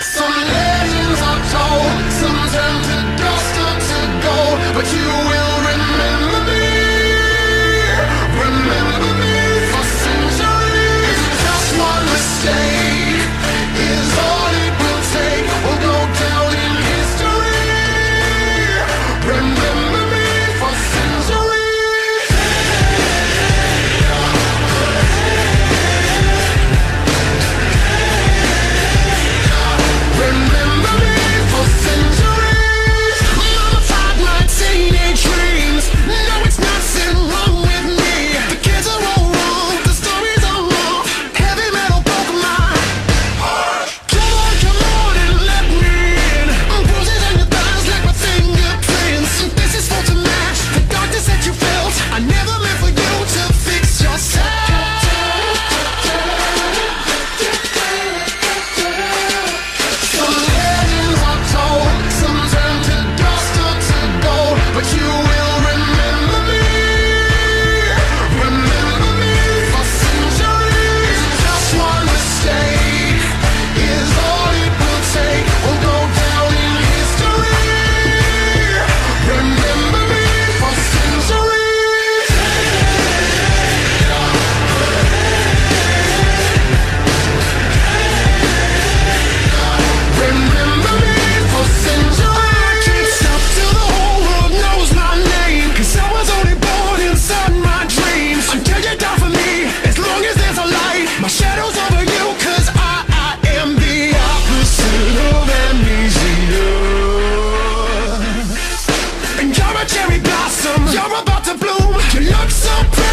Some legends cherry blossom. You're about to bloom. You look so pretty.